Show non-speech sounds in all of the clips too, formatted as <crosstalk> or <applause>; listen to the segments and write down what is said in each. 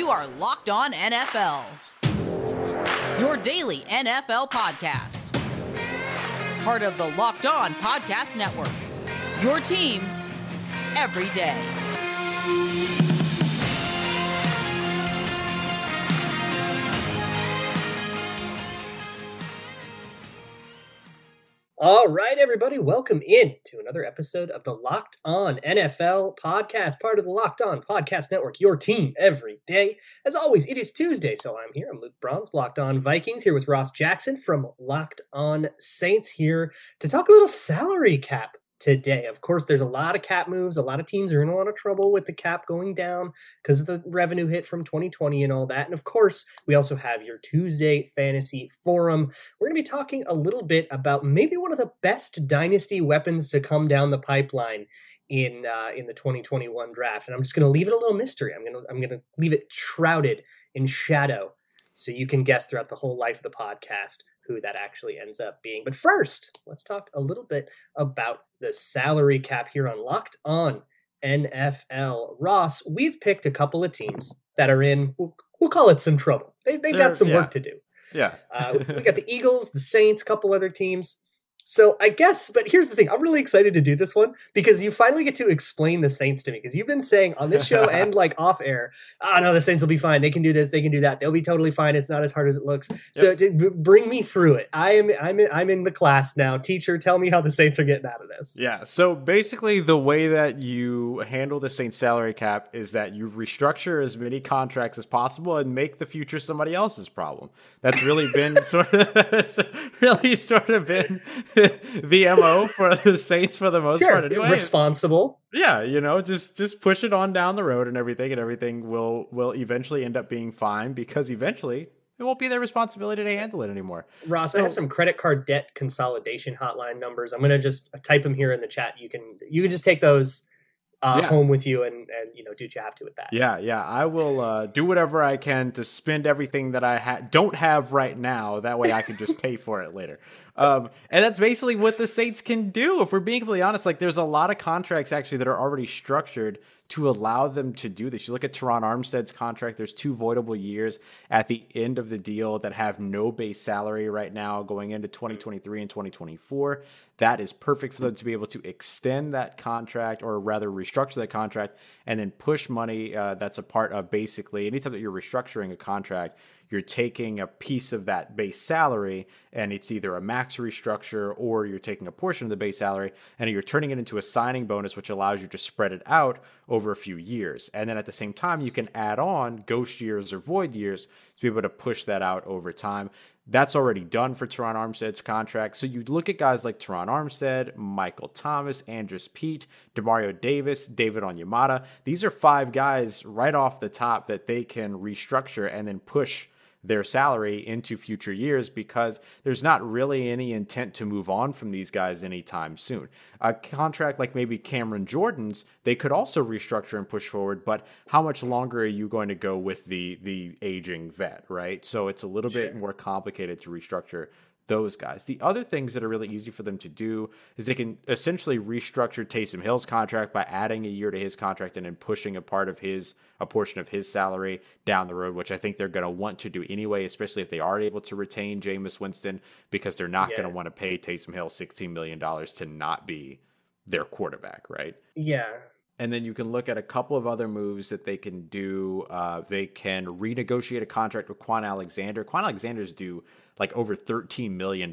You are Locked On NFL, your daily NFL podcast. Part of the Locked On Podcast Network, your team every day. All right, everybody, welcome in to another episode of the Locked On NFL podcast, part of the Locked On Podcast Network, your team every day. As always, it is Tuesday, so I'm here. I'm Luke Braun, Locked On Vikings, here with Ross Jackson from Locked On Saints, here to talk a little salary cap today. Of course, there's a lot of cap moves. A lot of teams are in a lot of trouble with the cap going down because of the revenue hit from 2020 and all that. And of course, we also have your Tuesday Fantasy Forum. We're going to be talking a little bit about maybe one of the best dynasty weapons to come down the pipeline in uh, in the 2021 draft. And I'm just going to leave it a little mystery. I'm going to I'm going to leave it shrouded in shadow so you can guess throughout the whole life of the podcast who that actually ends up being. But first, let's talk a little bit about the salary cap here on Locked On NFL. Ross, we've picked a couple of teams that are in, we'll, we'll call it some trouble. They, they got some yeah. work to do. Yeah. uh, we got the <laughs> Eagles, the Saints, a couple other teams. So I guess, but here's the thing: I'm really excited to do this one because you finally get to explain the Saints to me. Because you've been saying on this show and <laughs> like off air, "Oh no, the Saints will be fine. They can do this. They can do that. They'll be totally fine. It's not as hard as it looks." So d- b- bring me through it. I am I'm in, I'm in the class now. Teacher, tell me how the Saints are getting out of this. Yeah. So basically, the way that you handle the Saints salary cap is that you restructure as many contracts as possible and make the future somebody else's problem. That's really been <laughs> sort of <laughs> really sort of been <laughs> the mo for the Saints for the most Sure, part. Anyway, responsible. yeah, you know, just just push it on down the road and everything, and everything will will eventually end up being fine because eventually it won't be their responsibility to handle it anymore. Ross, I have some credit card debt consolidation hotline numbers. I'm gonna just type them here in the chat. You can you can just take those uh, Yeah. home with you and and you know do what you have to with that. Yeah, yeah. I will uh, do whatever I can to spend everything that I ha- don't have right now. That way I can just pay for it later. <laughs> Um, and that's basically what the Saints can do. If we're being completely honest, like there's a lot of contracts actually that are already structured to allow them to do this. You look at Terron Armstead's contract, there's two voidable years at the end of the deal that have no base salary right now going into 2023 and 2024. That is perfect for them to be able to extend that contract or rather restructure that contract and then push money uh, that's a part of basically anytime that you're restructuring a contract, you're taking a piece of that base salary and it's either a max restructure or you're taking a portion of the base salary and you're turning it into a signing bonus, which allows you to spread it out over a few years. And then at the same time, you can add on ghost years or void years to be able to push that out over time. That's already done for Terron Armstead's contract. So you look at guys like Teron Armstead, Michael Thomas, Andrus Peat, Demario Davis, David Onyemata. These are five guys right off the top that they can restructure and then push their salary into future years because there's not really any intent to move on from these guys anytime soon. A contract like maybe Cameron Jordan's, they could also restructure and push forward, but how much longer are you going to go with the the aging vet, right? So it's a little bit more complicated to restructure those guys. The other things that are really easy for them to do is they can essentially restructure Taysom Hill's contract by adding a year to his contract and then pushing a part of his a portion of his salary down the road, which I think they're going to want to do anyway, especially if they are able to retain Jameis Winston because they're not Yeah. going to want to pay Taysom Hill $16 million to not be their quarterback, right? Yeah. And then you can look at a couple of other moves that they can do. Uh, they can renegotiate a contract with Kwon Alexander. Kwon Alexander's due like over $13 million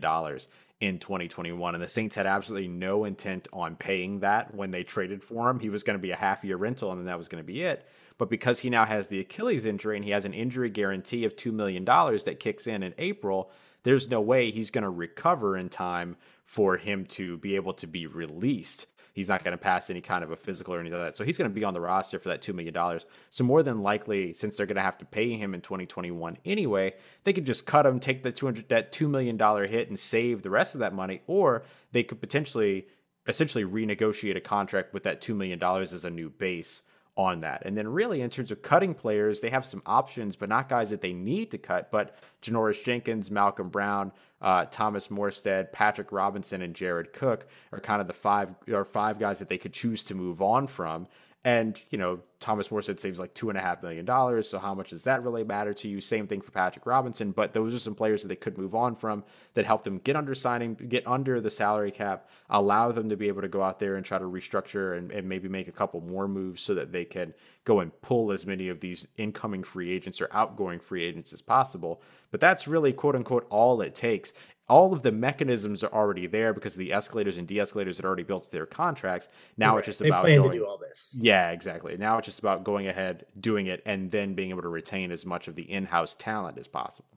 in 2021. And the Saints had absolutely no intent on paying that when they traded for him. He was going to be a half year rental and then that was going to be it. But because he now has the Achilles injury and he has an injury guarantee of $2 million that kicks in in April, there's no way he's going to recover in time for him to be able to be released. He's not going to pass any kind of a physical or anything like that. So he's going to be on the roster for that $2 million. So more than likely, since they're going to have to pay him in 2021 anyway, they could just cut him, take the 200 that $2 million hit and save the rest of that money. Or they could potentially essentially renegotiate a contract with that $2 million as a new base on that. And then really in terms of cutting players, they have some options, but not guys that they need to cut. But Janoris Jenkins, Malcolm Brown, uh, Thomas Morstead, Patrick Robinson, and Jared Cook are kind of the five or five guys that they could choose to move on from. And, you know, Thomas Morstead saves like two and a half million dollars. So how much does that really matter to you? Same thing for Patrick Robinson. But those are some players that they could move on from that help them get under signing, get under the salary cap, allow them to be able to go out there and try to restructure and, and maybe make a couple more moves so that they can go and pull as many of these incoming free agents or outgoing free agents as possible. But that's really quote unquote all it takes all of the mechanisms are already there because the escalators and de-escalators had already built their contracts. Now right. it's just they about plan going, to do all this. Yeah, exactly. Now it's just about going ahead, doing it, and then being able to retain as much of the in-house talent as possible.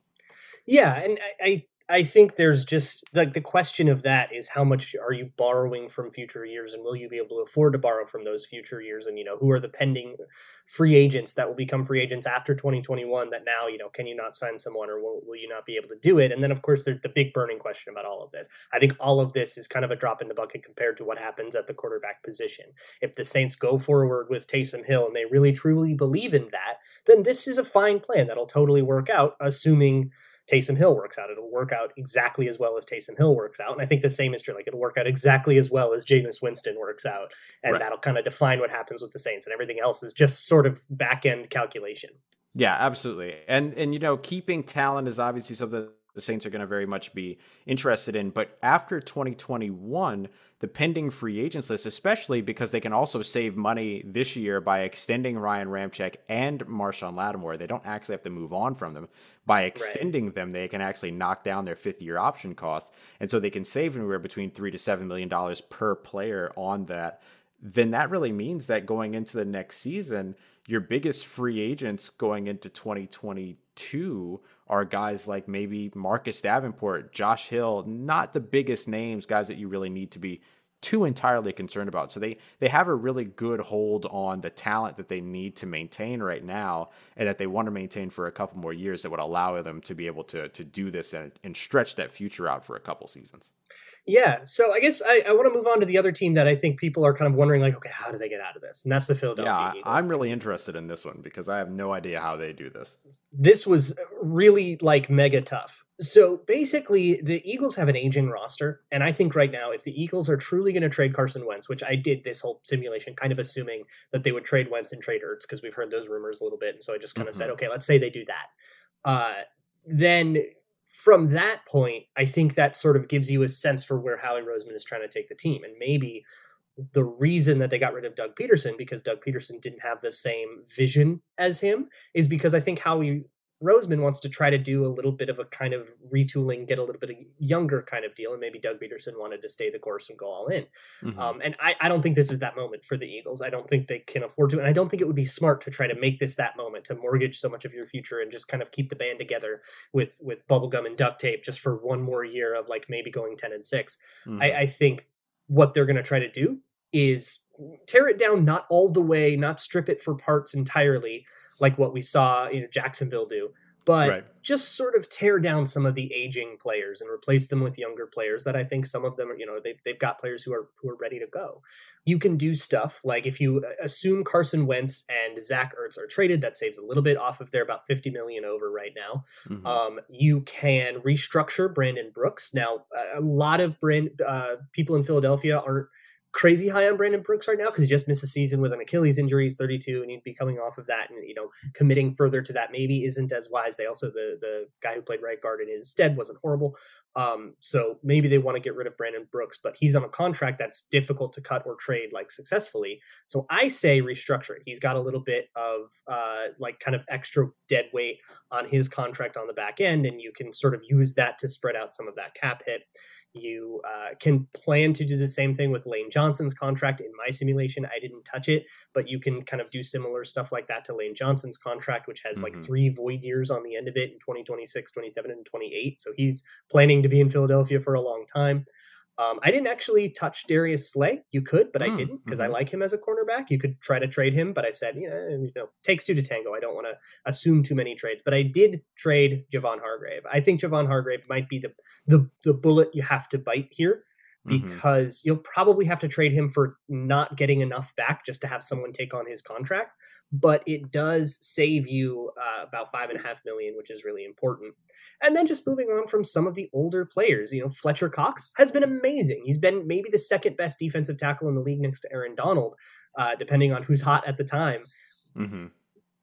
Yeah, and I, I I think there's just like the question of that is how much are you borrowing from future years and will you be able to afford to borrow from those future years? And you know who are the pending free agents that will become free agents after 2021 that now you know can you not sign someone or will, will you not be able to do it? And then of course there's the big burning question about all of this. I think all of this is kind of a drop in the bucket compared to what happens at the quarterback position. If the Saints go forward with Taysom Hill and they really truly believe in that then this is a fine plan that'll totally work out assuming Taysom Hill works out. It'll work out exactly as well as Taysom Hill works out. And I think the same is true. Like it'll work out exactly as well as Jameis Winston works out. And right. that'll kind of define what happens with the Saints. And everything else is just sort of back end calculation. Yeah, absolutely. And and you know, keeping talent is obviously something the Saints are going to very much be interested in. But after 2021, the pending free agents list, especially because they can also save money this year by extending Ryan Ramczyk and Marshon Lattimore. They don't actually have to move on from them. By extending right. them, they can actually knock down their fifth year option cost. And so they can save anywhere between three to seven million dollars per player on that. Then that really means that going into the next season, your biggest free agents going into 2022 are guys like maybe Marcus Davenport, Josh Hill, not the biggest names, guys that you really need to be too entirely concerned about. So they they have a really good hold on the talent that they need to maintain right now and that they want to maintain for a couple more years that would allow them to be able to to do this and, and stretch that future out for a couple seasons. Yeah, so I guess I, I want to move on to the other team that I think people are kind of wondering, like, okay, how do they get out of this? And that's the Philadelphia yeah, Eagles. I'm really interested in this one because I have no idea how they do this. This was really like mega tough. So basically, the Eagles have an aging roster, and I think right now, if the Eagles are truly going to trade Carson Wentz, which I did this whole simulation kind of assuming that they would trade Wentz and trade Ertz because we've heard those rumors a little bit, and so I just kind of mm-hmm. said, okay, let's say they do that. Uh, then from that point, I think that sort of gives you a sense for where Howie Roseman is trying to take the team. And maybe the reason that they got rid of Doug Pederson because Doug Pederson didn't have the same vision as him, is because I think Howie Roseman wants to try to do a little bit of a kind of retooling, get a little bit of younger kind of deal, and maybe Doug Pederson wanted to stay the course and go all in. Mm-hmm. Um, and I, I, don't think this is that moment for the Eagles. I don't think they can afford to, and I don't think it would be smart to try to make this that moment to mortgage so much of your future and just kind of keep the band together with with bubblegum and duct tape just for one more year of like maybe going ten and 6 mm-hmm. I, I think what they're going to try to do is tear it down not all the way, not strip it for parts entirely, like what we saw you know Jacksonville do, but right. just sort of tear down some of the aging players and replace them with younger players that I think some of them are, you know, they've, they've got players who are who are ready to go. You can do stuff like if you uh, assume Carson Wentz and Zach Ertz are traded, that saves a little bit off of their about 50 million over right now. Mm-hmm. Um, you can restructure Brandon Brooks. Now, a lot of brand uh, people in Philadelphia aren't crazy high on Brandon Brooks right now because he just missed a season with an Achilles injury. He's 32 and he'd be coming off of that, and you know, committing further to that maybe isn't as wise. They also the the guy who played right guard in his stead wasn't horrible, um, so maybe they want to get rid of Brandon Brooks, but he's on a contract that's difficult to cut or trade like successfully. So I say restructure it. He's got a little bit of uh, like kind of extra dead weight on his contract on the back end, and you can sort of use that to spread out some of that cap hit. You uh, can plan to do the same thing with Lane Johnson's contract. In my simulation, I didn't touch it, but you can kind of do similar stuff like that to Lane Johnson's contract, which has mm-hmm. like three void years on the end of it in 2026, 27, and 28. So he's planning to be in Philadelphia for a long time. Um, I didn't actually touch Darius Slay. You could, but mm, I didn't because mm-hmm. I like him as a cornerback. You could try to trade him, but I said, you know, you know takes two to tango. I don't want to assume too many trades. But I did trade Javon Hargrave. I think Javon Hargrave might be the the the bullet you have to bite here. Because mm-hmm. you'll probably have to trade him for not getting enough back just to have someone take on his contract. But it does save you uh, about five and a half million, which is really important. And then just moving on from some of the older players, you know, Fletcher Cox has been amazing. He's been maybe the second best defensive tackle in the league next to Aaron Donald. uh, depending on who's hot at the time. Mm-hmm.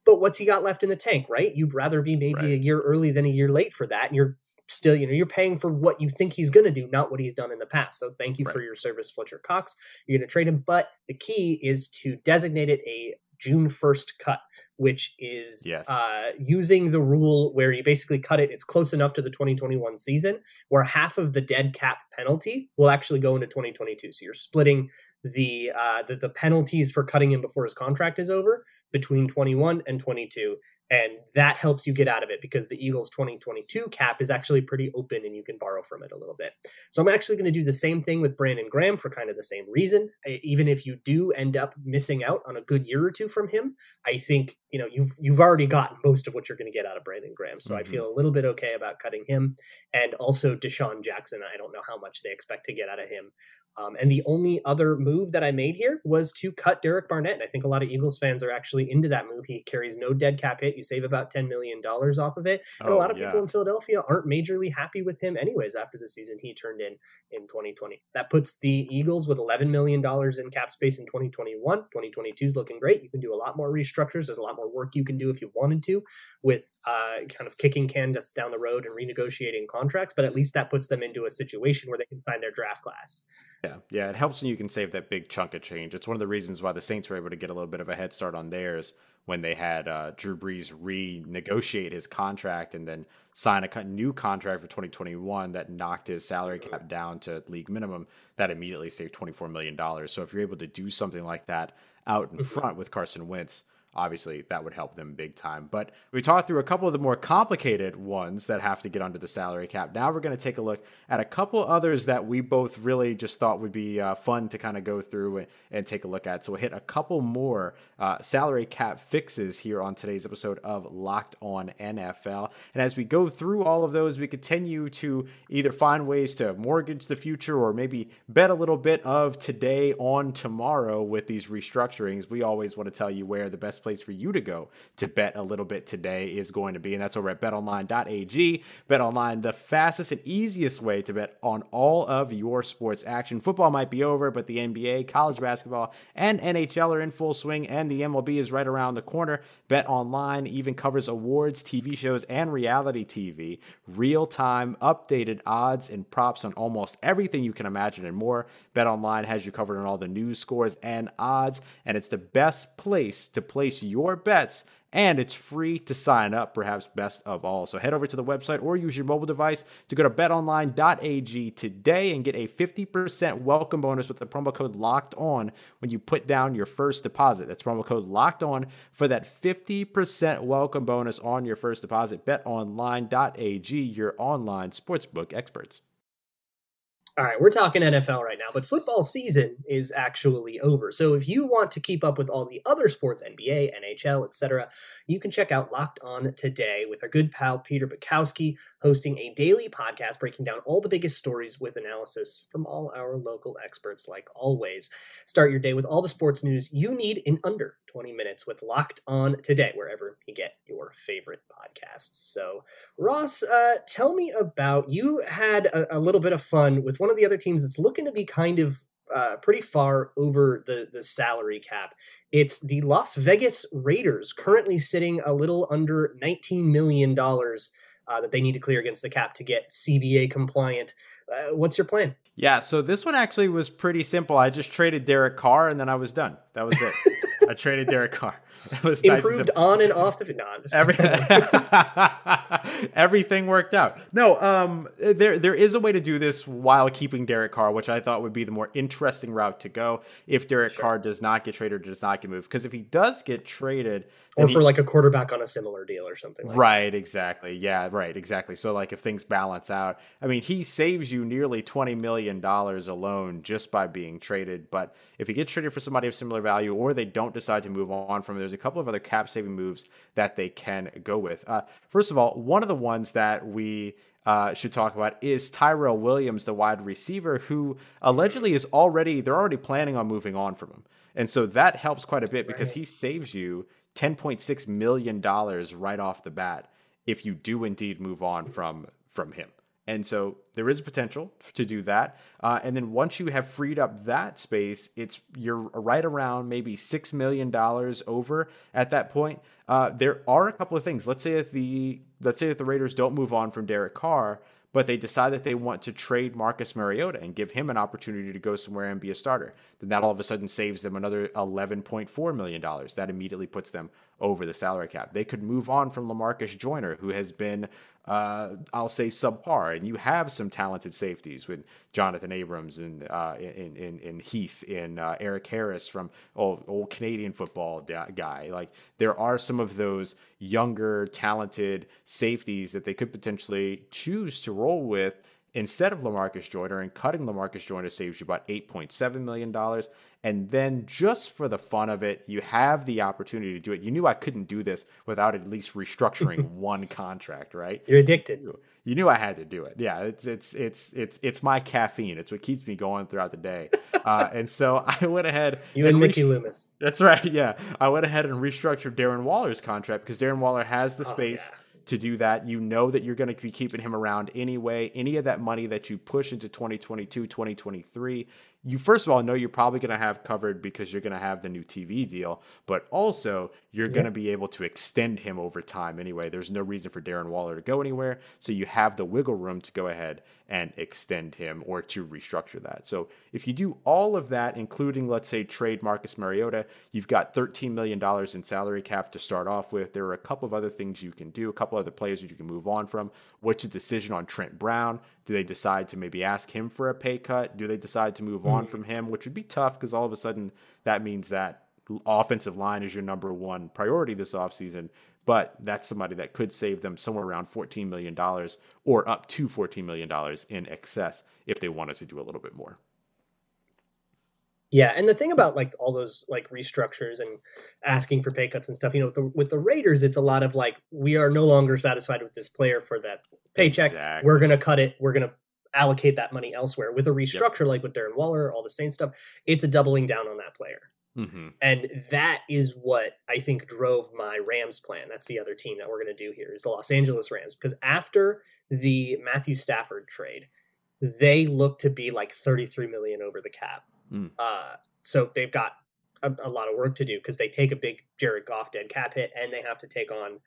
But what's he got left in the tank, right? You'd rather be maybe Right. a year early than a year late for that. And you're still, you know, you're paying for what you think he's going to do, not what he's done in the past. So thank you for your service, Fletcher Cox. You're going to trade him. But the key is to designate it a June 1st cut, which is Yes. uh, using the rule where you basically cut it. It's close enough to the 2021 season where half of the dead cap penalty will actually go into 2022. So you're splitting the uh, the, the penalties for cutting him before his contract is over between 21 and 22 and that helps you get out of it because the Eagles 2022 cap is actually pretty open and you can borrow from it a little bit. So I'm actually going to do the same thing with Brandon Graham for kind of the same reason. I- Even if you do end up missing out on a good year or two from him, I think you know you've you've already gotten most of what you're going to get out of Brandon Graham. So I Mhm. feel a little bit okay about cutting him and also DeSean Jackson. I don't know how much they expect to get out of him. Um, and the only other move that I made here was to cut Derek Barnett. And I think a lot of Eagles fans are actually into that move. He carries no dead cap hit. You save about $10 million off of it. And a Oh, lot of yeah. people in Philadelphia aren't majorly happy with him, anyways, after the season he turned in in 2020. That puts the Eagles with $11 million in cap space in 2021. 2022 is looking great. You can do a lot more restructures. There's a lot more work you can do if you wanted to with uh, kind of kicking Candace down the road and renegotiating contracts. But at least that puts them into a situation where they can find their draft class. Yeah, yeah, it helps when you can save that big chunk of change. It's one of the reasons why the Saints were able to get a little bit of a head start on theirs when they had uh, Drew Brees renegotiate his contract and then sign a new contract for 2021 that knocked his salary cap down to league minimum. That immediately saved 24 million dollars. So if you're able to do something like that out in front with Carson Wentz, obviously that would help them big time. But we talked through a couple of the more complicated ones that have to get under the salary cap. Now we're going to take a look at a couple others that we both really just thought would be uh, fun to kind of go through and, and take a look at. So we'll hit a couple more uh, salary cap fixes here on today's episode of Locked On NFL. And as we go through all of those, we continue to either find ways to mortgage the future or maybe bet a little bit of today on tomorrow with these restructurings. We always want to tell you where the best place for you to go to bet a little bit today is going to be, and that's over at betonline.ag. BetOnline, the fastest and easiest way to bet on all of your sports action. Football might be over, but the NBA, college basketball, and NHL are in full swing, and the MLB is right around the corner. Bet Online even covers awards, TV shows, and reality TV. Real time, updated odds and props on almost everything you can imagine and more. Bet Online has you covered on all the news, scores, and odds, and it's the best place to place your bets and it's free to sign up, perhaps best of all. So head over to the website or use your mobile device to go to betonline.ag today and get a 50% welcome bonus with the promo code locked on when you put down your first deposit. That's promo code locked on for that 50% welcome bonus on your first deposit. Betonline.ag, your online sportsbook experts. All right, we're talking NFL right now, but football season is actually over. So if you want to keep up with all the other sports, NBA, NHL, etc., you can check out Locked On Today with our good pal Peter Bukowski hosting a daily podcast breaking down all the biggest stories with analysis from all our local experts like always. Start your day with all the sports news you need in under 20 minutes with Locked On Today wherever you get your favorite podcasts. So, Ross, uh, tell me about you had a, a little bit of fun with one of the other teams that's looking to be kind of uh, pretty far over the the salary cap. It's the Las Vegas Raiders, currently sitting a little under 19 million dollars uh, that they need to clear against the cap to get CBA compliant. Uh, what's your plan? Yeah, so this one actually was pretty simple. I just traded Derek Carr and then I was done. That was it. <laughs> I traded Derek Carr. <laughs> It was nice Improved simple. on and off the. No, Every, <laughs> <laughs> everything worked out. No, um, there there is a way to do this while keeping Derek Carr, which I thought would be the more interesting route to go if Derek Carr does not get traded or does not get moved. Because if he does get traded, then or he- for like a quarterback on a similar deal or something. Like Right, exactly. Yeah, right, exactly. So like if things balance out, I mean, he saves you nearly 20 million dollars alone just by being traded, but if he gets traded for somebody of similar value or they don't decide to move on from him, there's a couple of other cap saving moves that they can go with. Uh, first of all, one of the ones that we uh, should talk about is Tyrell Williams, the wide receiver, who allegedly is already they're already planning on moving on from him, and so that helps quite a bit because he saves you ten point six million dollars right off the bat if you do indeed move on from from him. And so there is potential to do that. Uh, and then once you have freed up that space, it's you're right around maybe six million dollars over at that point. Uh, there are a couple of things. Let's say that the let's say if the Raiders don't move on from Derek Carr, but they decide that they want to trade Marcus Mariota and give him an opportunity to go somewhere and be a starter, then that all of a sudden saves them another $11.4 million. That immediately puts them over the salary cap. They could move on from Lamarcus Joyner, who has been, uh, I'll say, subpar. And you have some talented safeties with Jonathan Abrams and uh, in, in, in Heath and uh, Erik Harris from old, old Canadian football guy. Like there are some of those younger, talented safeties that they could potentially choose to roll with instead of Lamarcus Joyner, and cutting Lamarcus Joyner saves you about $8.7 million. And then just for the fun of it, you have the opportunity to do it. You knew I couldn't do this without at least restructuring <laughs> one contract, right? You're addicted. You knew I had to do it. Yeah, it's it's it's it's it's my caffeine. It's what keeps me going throughout the day. <laughs> Uh, and so <laughs> I went ahead. You and, and Mickey Loomis. That's right. Yeah, I went ahead and restructured Darren Waller's contract because Darren Waller has the oh, space. Yeah to do that. You know that you're going to be keeping him around anyway. Any of that money that you push into 2022, 2023, you first of all know you're probably going to have covered because you're going to have the new TV deal, but also you're yeah. going to be able to extend him over time anyway. There's no reason for Darren Waller to go anywhere, so you have the wiggle room to go ahead and extend him or to restructure that. So if you do all of that, including let's say trade Marcus Mariota, you've got 13 million dollars in salary cap to start off with. There are a couple of other things you can do, a couple other players that you can move on from. What's the decision on Trent Brown? Do they decide to maybe ask him for a pay cut? Do they decide to move on hmm. from him, which would be tough because all of a sudden that means that offensive line is your number one priority this offseason. But that's somebody that could save them somewhere around $14 million or up to $14 million in excess if they wanted to do a little bit more. Yeah, and the thing about like all those like restructures and asking for pay cuts and stuff, you know, with the, with the Raiders, it's a lot of like we are no longer satisfied with this player for that paycheck. Exactly. We're gonna cut it. We're gonna allocate that money elsewhere. With a restructure yep. like with Darren Waller, all the Saints stuff, it's a doubling down on that player. Mm-hmm. And that is what I think drove my Rams plan. That's the other team that we're going to do here is the Los Angeles Rams because after the Matthew Stafford trade, they look to be like 33 million over the cap. Mm. Uh, so they've got a, a, lot of work to do because they take a big Jared Goff dead cap hit and they have to take on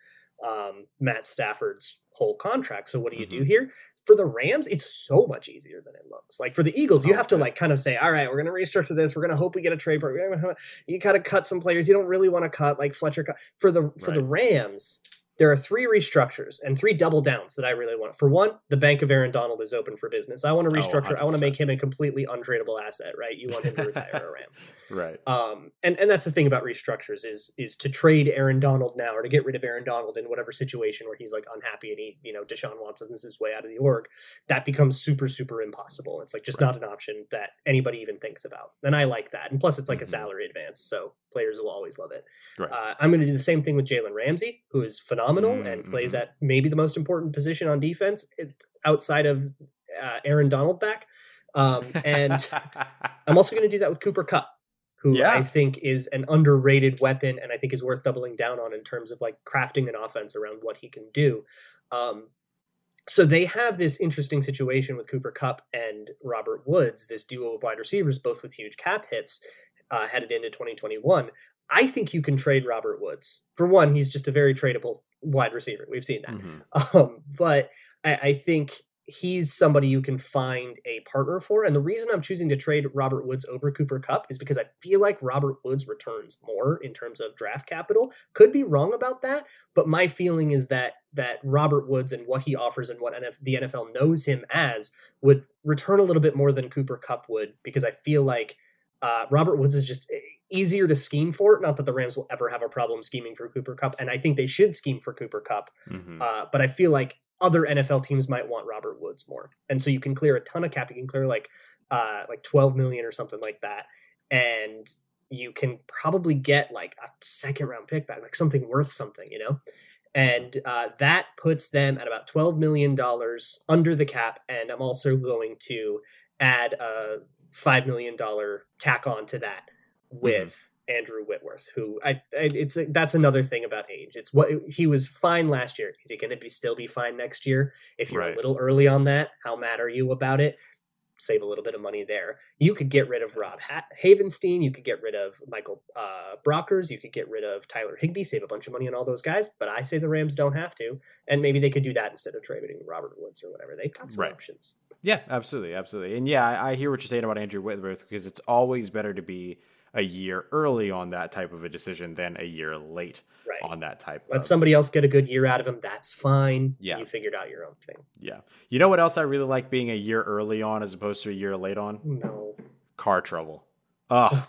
um, Matt Stafford's whole contract. So what do you mm-hmm. do here? For the Rams, it's so much easier than it looks. Like for the Eagles, you oh, have to like kind of say, all right, we're going to restructure this. We're going to hope we get a trade. <laughs> You got to cut some players. You don't really want to cut like Fletcher. Cut. For the for right. the Rams, there are three restructures and three double downs that I really want. For one, the bank of Aaron Donald is open for business. I want to oh, restructure. Oh, I want to make him a completely untradeable asset. Right? You want him to retire a Ram. <laughs> Right. Um, and and that's the thing about restructures is is to trade Aaron Donald now or to get rid of Aaron Donald in whatever situation where he's like unhappy and he you know Deshaun Watson's his way out of the org. That becomes super super impossible. It's like just right. not an option that anybody even thinks about. And I like that. And plus, it's like mm-hmm. a salary advance, so players will always love it. Right. Uh, I'm going to do the same thing with Jalen Ramsey, who is phenomenal mm-hmm. and plays at maybe the most important position on defense outside of uh, Aaron Donald back. Um, and <laughs> I'm also going to do that with Cooper Kupp, who yeah. I think is an underrated weapon and I think is worth doubling down on in terms of like crafting an offense around what he can do. Um, so they have this interesting situation with Cooper Kupp and Robert Woods, this duo of wide receivers, both with huge cap hits uh, headed into 2021. I think you can trade Robert Woods. For one, he's just a very tradable wide receiver. We've seen that. Mm-hmm. Um, but I, I think he's somebody you can find a partner for. And the reason I'm choosing to trade Robert Woods over Cooper Kupp is because I feel like Robert Woods returns more in terms of draft capital. Could be wrong about that, but my feeling is that that Robert Woods and what he offers and what NF- the NFL knows him as would return a little bit more than Cooper Kupp would because I feel like uh, Robert Woods is just easier to scheme for. Not that the Rams will ever have a problem scheming for Cooper Kupp, and I think they should scheme for Cooper Kupp. Mm-hmm. Uh, but I feel like other NFL teams might want Robert Woods more. And so you can clear a ton of cap. You can clear like uh, like 12 million or something like that. And you can probably get like a second round pick back, like something worth something, you know? And uh, that puts them at about $12 million under the cap. And I'm also going to add a $5 million tack on to that with Andrew Whitworth, who I, I it's a, that's another thing about age. It's what he was fine last year. Is he going to be still be fine next year? If you're Right. a little early on that, how mad are you about it? Save a little bit of money there. You could get rid of Rob ha- Havenstein. You could get rid of Michael uh, Brockers. You could get rid of Tyler Higbee. Save a bunch of money on all those guys. But I say the Rams don't have to, and maybe they could do that instead of trading Robert Woods or whatever. They've got some Right. options. Yeah, absolutely, absolutely. And yeah, I, I hear what you're saying about Andrew Whitworth because it's always better to be a year early on that type of a decision than a year late Right. on that type. Let of, somebody else get a good year out of him. That's fine. Yeah. You figured out your own thing. Yeah. You know what else I really like being a year early on as opposed to a year late on? No. Car trouble. Oh,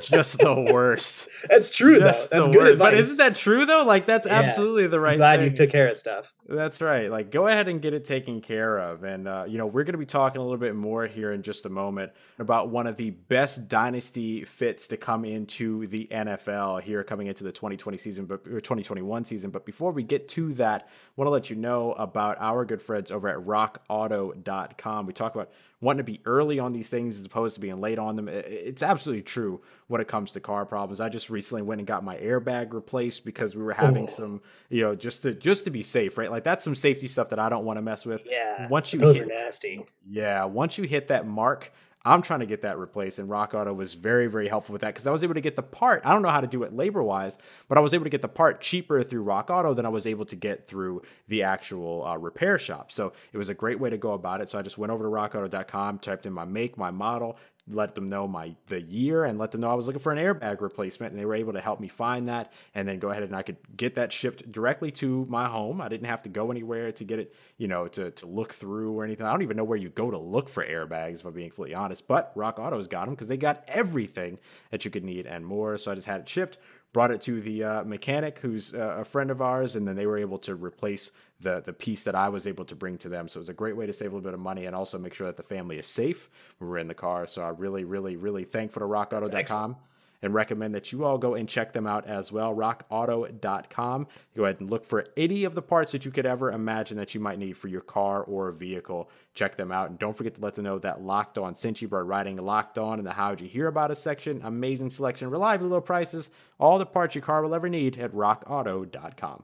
just the worst. <laughs> That's true, Just though. That's good worst. advice. But isn't that true though? Like that's Yeah. absolutely the right I'm glad thing. you took care of stuff. That's right. Like, go ahead and get it taken care of. And, uh, you know, we're going to be talking a little bit more here in just a moment about one of the best dynasty fits to come into the NFL here coming into the 2020 season, but or 2021 season. But before we get to that, I want to let you know about our good friends over at rockauto.com. We talk about wanting to be early on these things as opposed to being late on them. It's absolutely true when it comes to car problems. I just recently went and got my airbag replaced because we were having Oh. some, you know, just to just to be safe, right? Like that's some safety stuff that I don't want to mess with. Yeah. Once you Those hit, are nasty. yeah, once you hit that mark, I'm trying to get that replaced, and Rock Auto was very, very helpful with that because I was able to get the part. I don't know how to do it labor wise, but I was able to get the part cheaper through Rock Auto than I was able to get through the actual uh, repair shop. So it was a great way to go about it. So I just went over to rockauto.com, typed in my make, my model, let them know my the year and let them know I was looking for an airbag replacement and they were able to help me find that and then go ahead and I could get that shipped directly to my home. I didn't have to go anywhere to get it, you know, to to look through or anything. I don't even know where you go to look for airbags if I'm being fully honest, but Rock Auto's got them because they got everything that you could need and more. So I just had it shipped brought it to the uh, mechanic who's uh, a friend of ours and then they were able to replace the the piece that I was able to bring to them. So it was a great way to save a little bit of money and also make sure that the family is safe when we're in the car. So I really really really thankful to rockauto.com and recommend that you all go and check them out as well rockauto.com go ahead and look for any of the parts that you could ever imagine that you might need for your car or vehicle. Check them out. And don't forget to let them know that locked on sent you by writing locked on in the how'd you hear about us section amazing selection reliably low prices all the parts your car will ever need at rockauto.com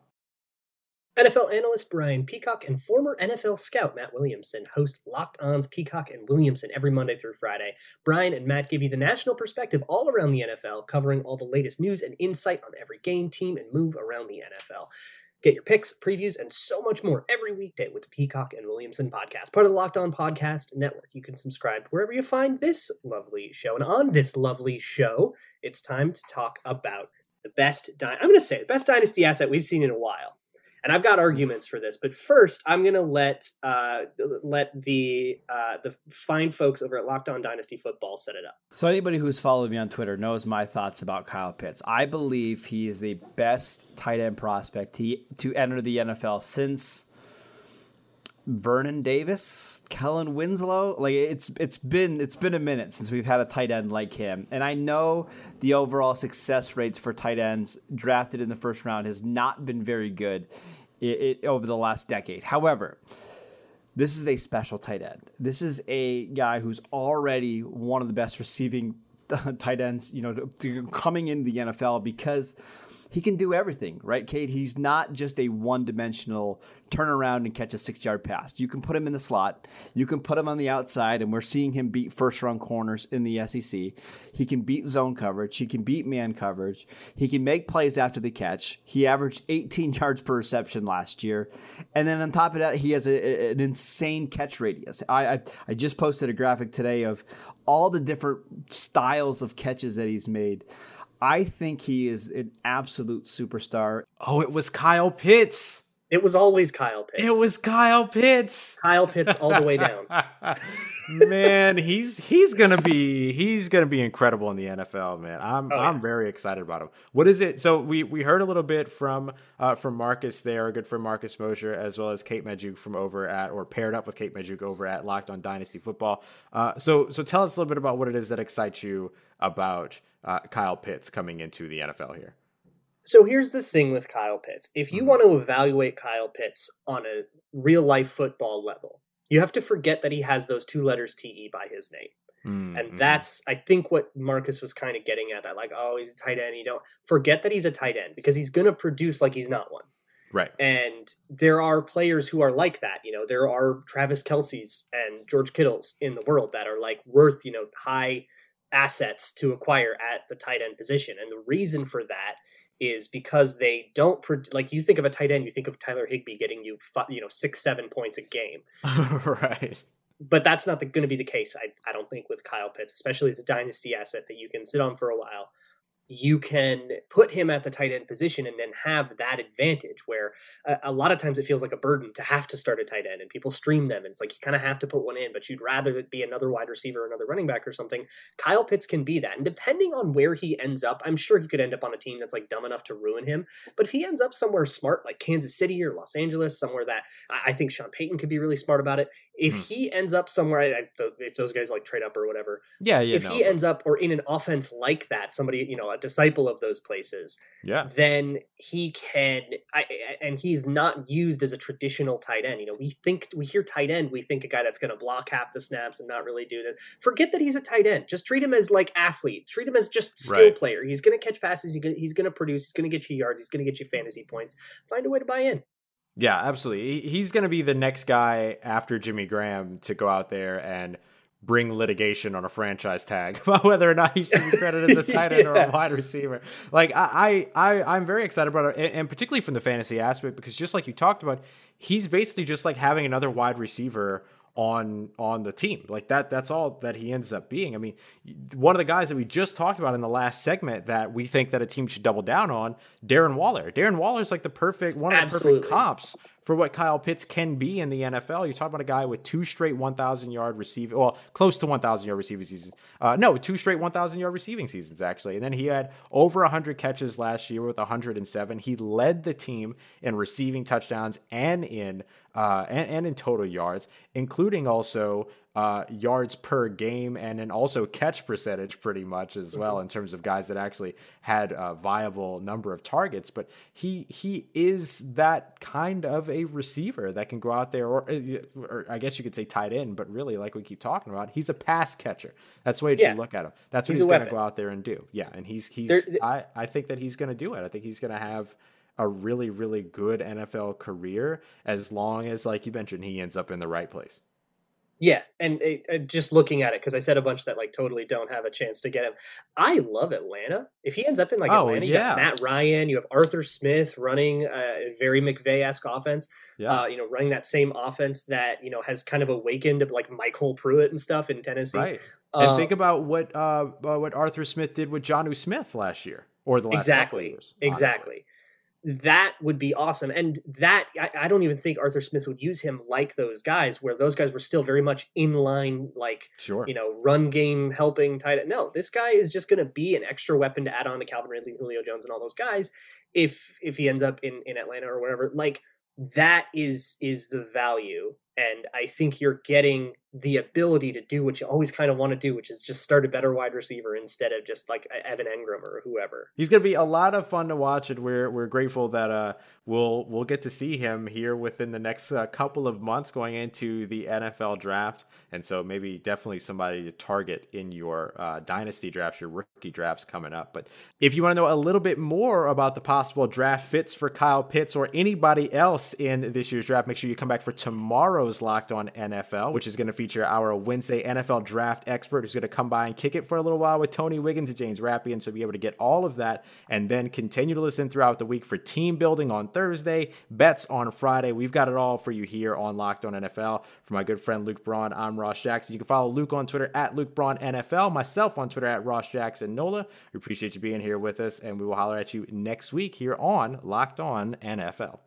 NFL analyst Brian Peacock and former NFL scout Matt Williamson host Locked On's Peacock and Williamson every Monday through Friday. Brian and Matt give you the national perspective all around the NFL, covering all the latest news and insight on every game, team, and move around the NFL. Get your picks, previews, and so much more every weekday with the Peacock and Williamson podcast, part of the Locked On Podcast Network. You can subscribe wherever you find this lovely show. And on this lovely show, it's time to talk about the best. Dy- I'm going to say the best dynasty asset we've seen in a while and I've got arguments for this. But first, I'm going to let uh, let the uh, the fine folks over at Locked On Dynasty Football set it up. So anybody who's followed me on Twitter knows my thoughts about Kyle Pitts. I believe he is the best tight end prospect to, to enter the NFL since Vernon Davis, Kellen Winslow. Like it's it's been it's been a minute since we've had a tight end like him. And I know the overall success rates for tight ends drafted in the first round has not been very good it, it, over the last decade. However, this is a special tight end. This is a guy who's already one of the best receiving <laughs> tight ends, you know, to, to coming into the NFL because he can do everything, right, Kate? He's not just a one-dimensional turn around and catch a six-yard pass. You can put him in the slot, you can put him on the outside, and we're seeing him beat first-round corners in the SEC. He can beat zone coverage, he can beat man coverage, he can make plays after the catch. He averaged 18 <laughs> yards per reception last year, and then on top of that, he has a, an insane catch radius. I, I I just posted a graphic today of all the different styles of catches that he's made. I think he is an absolute superstar. Oh, it was Kyle Pitts. It was always Kyle Pitts. It was Kyle Pitts. Kyle Pitts all the way down. <laughs> man, he's he's gonna be he's gonna be incredible in the NFL, man. I'm Oh, yeah. I'm very excited about him. What is it? So we we heard a little bit from uh, from Marcus there, good friend Marcus Mosher, as well as Kate Magdziuk from over at or paired up with Kate Magdziuk over at Locked On Dynasty Football. Uh, so so tell us a little bit about what it is that excites you about uh, Kyle Pitts coming into the NFL here. So here's the thing with Kyle Pitts. If you Mhm. want to evaluate Kyle Pitts on a real life football level, you have to forget that he has those two letters TE by his name. Mm-hmm. And that's, I think, what Marcus was kind of getting at that, like, oh, he's a tight end. You don't forget that he's a tight end because he's going to produce like he's not one. Right. And there are players who are like that. You know, there are Travis Kelce's and George Kittles in the world that are like worth, you know, high assets to acquire at the tight end position. And the reason for that is because they don't like you think of a tight end, you think of Tyler Higbee getting you you know six seven points a game, <laughs> right? But that's not going to be the case. I I don't think with Kyle Pitts, especially as a dynasty asset that you can sit on for a while you can put him at the tight end position and then have that advantage where a, a, lot of times it feels like a burden to have to start a tight end and people stream them and it's like you kind of have to put one in but you'd rather it be another wide receiver or another running back or something kyle pitts can be that and depending on where he ends up i'm sure he could end up on a team that's like dumb enough to ruin him but if he ends up somewhere smart like kansas city or los angeles somewhere that i think sean payton could be really smart about it if mm. he ends up somewhere if those guys like trade up or whatever yeah, yeah if no. he ends up or in an offense like that somebody you know a disciple of those places, yeah, then he can. I, and he's not used as a traditional tight end. You know, we think we hear tight end, we think a guy that's going to block half the snaps and not really do this. Forget that he's a tight end. Just treat him as like athlete. Treat him as just skill right. player. He's going to catch passes. He's going to produce. He's going to get you yards. He's going to get you fantasy points. Find a way to buy in. Yeah, absolutely. He's going to be the next guy after Jimmy Graham to go out there and bring litigation on a franchise tag <laughs> about whether or not he should be credited as a <laughs> tight end yeah. or a wide receiver. Like I, I, I am very excited about it, and particularly from the fantasy aspect because just like you talked about, he's basically just like having another wide receiver on on the team. Like that that's all that he ends up being. I mean, one of the guys that we just talked about in the last segment that we think that a team should double down on, Darren Waller. Darren Waller is like the perfect one of the perfect comps for what Kyle Pitts can be in the NFL. You're talking about a guy with two straight 1,000 yard receiving, well, close to 1,000 yard receiving seasons. Uh, no, two straight 1,000 yard receiving seasons, actually. And then he had over 100 catches last year with 107. He led the team in receiving touchdowns and in uh, and, and in total yards, including also uh, yards per game and then also catch percentage pretty much as well mm-hmm. in terms of guys that actually had a viable number of targets. But he he is that kind of a receiver that can go out there, or, or I guess you could say tight end, but really, like we keep talking about, he's a pass catcher. That's the way yeah. you look at him. That's what he's, he's going to go out there and do. Yeah, and he's he's there, I I think that he's going to do it. I think he's going to have a really really good NFL career as long as like you mentioned he ends up in the right place. Yeah, and it, uh, just looking at it because I said a bunch that like totally don't have a chance to get him. I love Atlanta. If he ends up in like oh, Atlanta, you yeah. got Matt Ryan, you have Arthur Smith running a very McVay esque offense. Yeah, uh, you know, running that same offense that you know has kind of awakened like MyCole Pruitt and stuff in Tennessee. Right. And uh, think about what uh, uh, what Arthur Smith did with Jonnu Smith last year or the last exactly, years, exactly that would be awesome. And that I, I, don't even think Arthur Smith would use him like those guys, where those guys were still very much in line, like sure, you know, run game helping tight end. No, this guy is just going to be an extra weapon to add on to Calvin Ridley, Julio Jones, and all those guys. If if he ends up in in Atlanta or wherever, like that is is the value and I think you're getting the ability to do what you always kind of want to do, which is just start a better wide receiver instead of just like Evan Engram or whoever. He's going to be a lot of fun to watch, and we're we're grateful that uh, we'll we'll get to see him here within the next uh, couple of months going into the NFL draft, and so maybe definitely somebody to target in your uh, dynasty drafts, your rookie drafts coming up. But if you want to know a little bit more about the possible draft fits for Kyle Pitts or anybody else in this year's draft, make sure you come back for tomorrow tomorrow's Locked On NFL, which is going to feature our Wednesday NFL draft expert who's going to come by and kick it for a little while with Tony Wiggins and James Rapien. So be able to get all of that and then continue to listen throughout the week for team building on Thursday, bets on Friday. We've got it all for you here on Locked On NFL. For my good friend Luke Braun, I'm Ross Jackson. You can follow Luke on Twitter at Luke Braun NFL, myself on Twitter at Ross Jackson Nola. We appreciate you being here with us, and we will holler at you next week here on Locked On NFL.